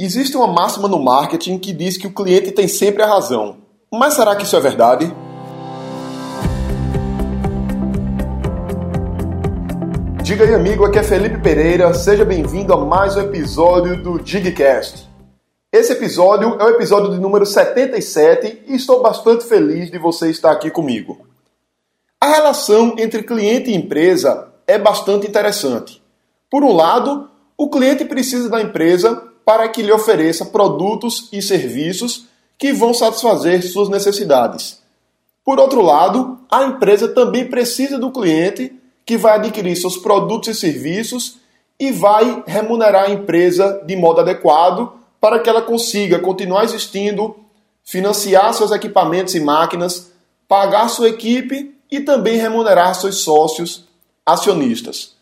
Existe uma máxima no marketing que diz que o cliente tem sempre a razão. Mas será que isso é verdade? Diga aí, amigo, aqui é Felipe Pereira. Seja bem-vindo a mais um episódio do Digcast. Esse episódio é o episódio de número 77 e estou bastante feliz de você estar aqui comigo. A relação entre cliente e empresa é bastante interessante. Por um lado, o cliente precisa da empresa para que lhe ofereça produtos e serviços que vão satisfazer suas necessidades. Por outro lado, a empresa também precisa do cliente que vai adquirir seus produtos e serviços e vai remunerar a empresa de modo adequado para que ela consiga continuar existindo, financiar seus equipamentos e máquinas, pagar sua equipe e também remunerar seus sócios acionistas.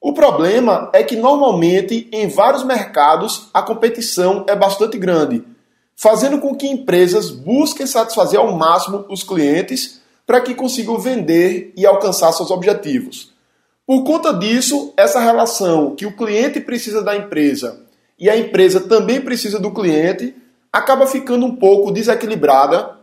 O problema é que normalmente em vários mercados a competição é bastante grande, fazendo com que empresas busquem satisfazer ao máximo os clientes para que consigam vender e alcançar seus objetivos. Por conta disso, essa relação que o cliente precisa da empresa e a empresa também precisa do cliente acaba ficando um pouco desequilibrada,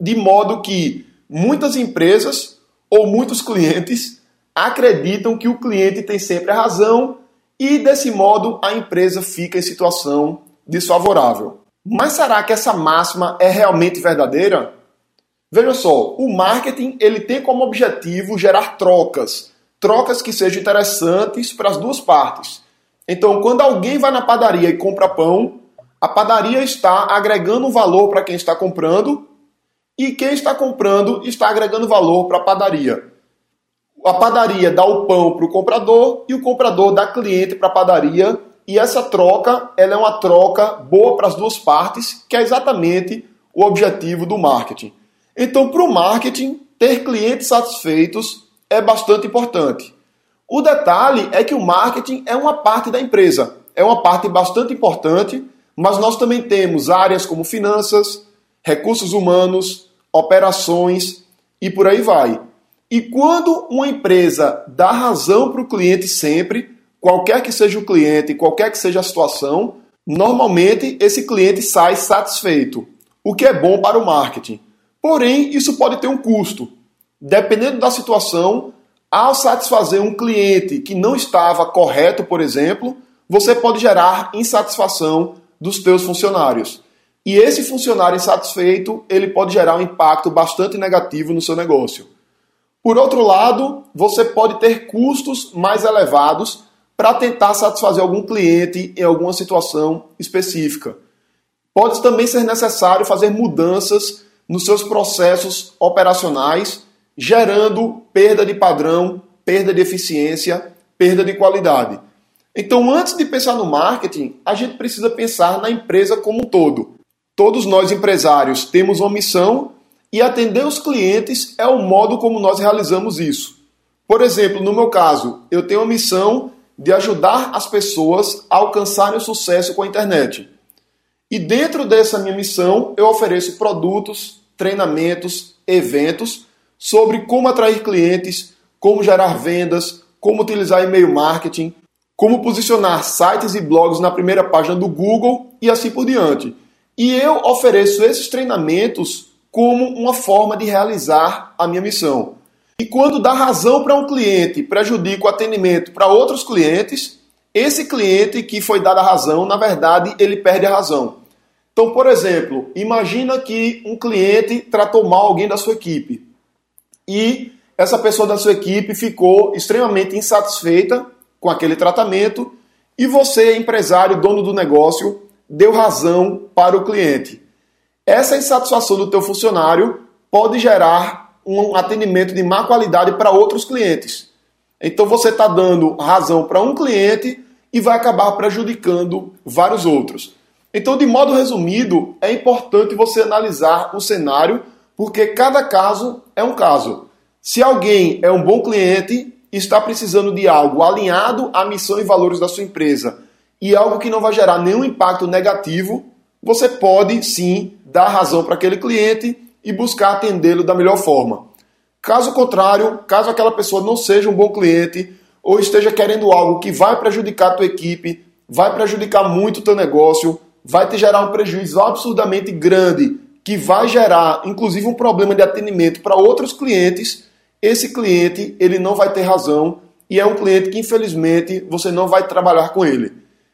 de modo que muitas empresas ou muitos clientes acreditam que o cliente tem sempre a razão e, desse modo, a empresa fica em situação desfavorável. Mas será que essa máxima é realmente verdadeira? Veja só, o marketing ele tem como objetivo gerar trocas, trocas que sejam interessantes para as duas partes. Então, quando alguém vai na padaria e compra pão, a padaria está agregando valor para quem está comprando e quem está comprando está agregando valor para a padaria a padaria dá o pão para o comprador e o comprador dá cliente para a padaria. E essa troca ela é uma troca boa para as duas partes, que é exatamente o objetivo do marketing. Então, para o marketing, ter clientes satisfeitos é bastante importante. O detalhe é que o marketing é uma parte da empresa, é uma parte bastante importante, mas nós também temos áreas como finanças, recursos humanos, operações e por aí vai. E quando uma empresa dá razão para o cliente sempre, qualquer que seja o cliente, qualquer que seja a situação, normalmente esse cliente sai satisfeito, o que é bom para o marketing. Porém, isso pode ter um custo. Dependendo da situação, ao satisfazer um cliente que não estava correto, por exemplo, você pode gerar insatisfação dos teus funcionários. E esse funcionário insatisfeito, ele pode gerar um impacto bastante negativo no seu negócio. Por outro lado, você pode ter custos mais elevados para tentar satisfazer algum cliente em alguma situação específica. Pode também ser necessário fazer mudanças nos seus processos operacionais, gerando perda de padrão, perda de eficiência, perda de qualidade. Então, antes de pensar no marketing, a gente precisa pensar na empresa como um todo. Todos nós empresários temos uma missão e atender os clientes é o modo como nós realizamos isso. Por exemplo, no meu caso, eu tenho a missão de ajudar as pessoas a alcançarem o sucesso com a internet. E dentro dessa minha missão, eu ofereço produtos, treinamentos, eventos sobre como atrair clientes, como gerar vendas, como utilizar e-mail marketing, como posicionar sites e blogs na primeira página do Google e assim por diante. E eu ofereço esses treinamentos como uma forma de realizar a minha missão. E quando dá razão para um cliente, prejudica o atendimento para outros clientes, esse cliente que foi dada a razão, na verdade, ele perde a razão. Então, por exemplo, imagina que um cliente tratou mal alguém da sua equipe e essa pessoa da sua equipe ficou extremamente insatisfeita com aquele tratamento e você, empresário, dono do negócio, deu razão para o cliente. Essa insatisfação do teu funcionário pode gerar um atendimento de má qualidade para outros clientes. Então você está dando razão para um cliente e vai acabar prejudicando vários outros. Então, de modo resumido, é importante você analisar o cenário, porque cada caso é um caso. Se alguém é um bom cliente e está precisando de algo alinhado à missão e valores da sua empresa e algo que não vai gerar nenhum impacto negativo, você pode sim dar razão para aquele cliente e buscar atendê-lo da melhor forma. Caso contrário, caso aquela pessoa não seja um bom cliente ou esteja querendo algo que vai prejudicar a tua equipe, vai prejudicar muito o teu negócio, vai te gerar um prejuízo absurdamente grande, que vai gerar inclusive um problema de atendimento para outros clientes, esse cliente ele não vai ter razão e é um cliente que infelizmente você não vai trabalhar com ele.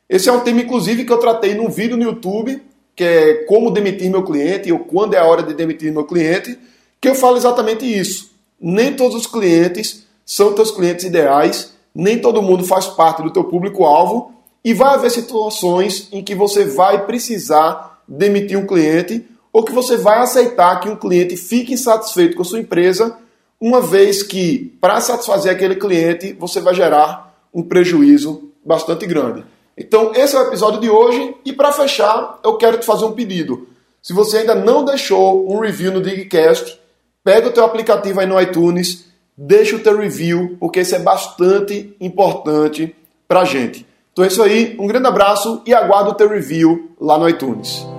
Esse é um tema inclusive que eu tratei num vídeo no YouTube, que é como demitir meu cliente ou quando é a hora de demitir meu cliente, que eu falo exatamente isso. Nem todos os clientes são teus clientes ideais, nem todo mundo faz parte do teu público-alvo e vai haver situações em que você vai precisar demitir um cliente ou que você vai aceitar que um cliente fique insatisfeito com a sua empresa, uma vez que, para satisfazer aquele cliente, você vai gerar um prejuízo bastante grande. Então, esse é o episódio de hoje e para fechar, eu quero te fazer um pedido. Se você ainda não deixou um review no Digcast, pega o teu aplicativo aí no iTunes, deixa o teu review, porque isso é bastante importante para a gente. Então é isso aí, um grande abraço e aguardo o teu review lá no iTunes.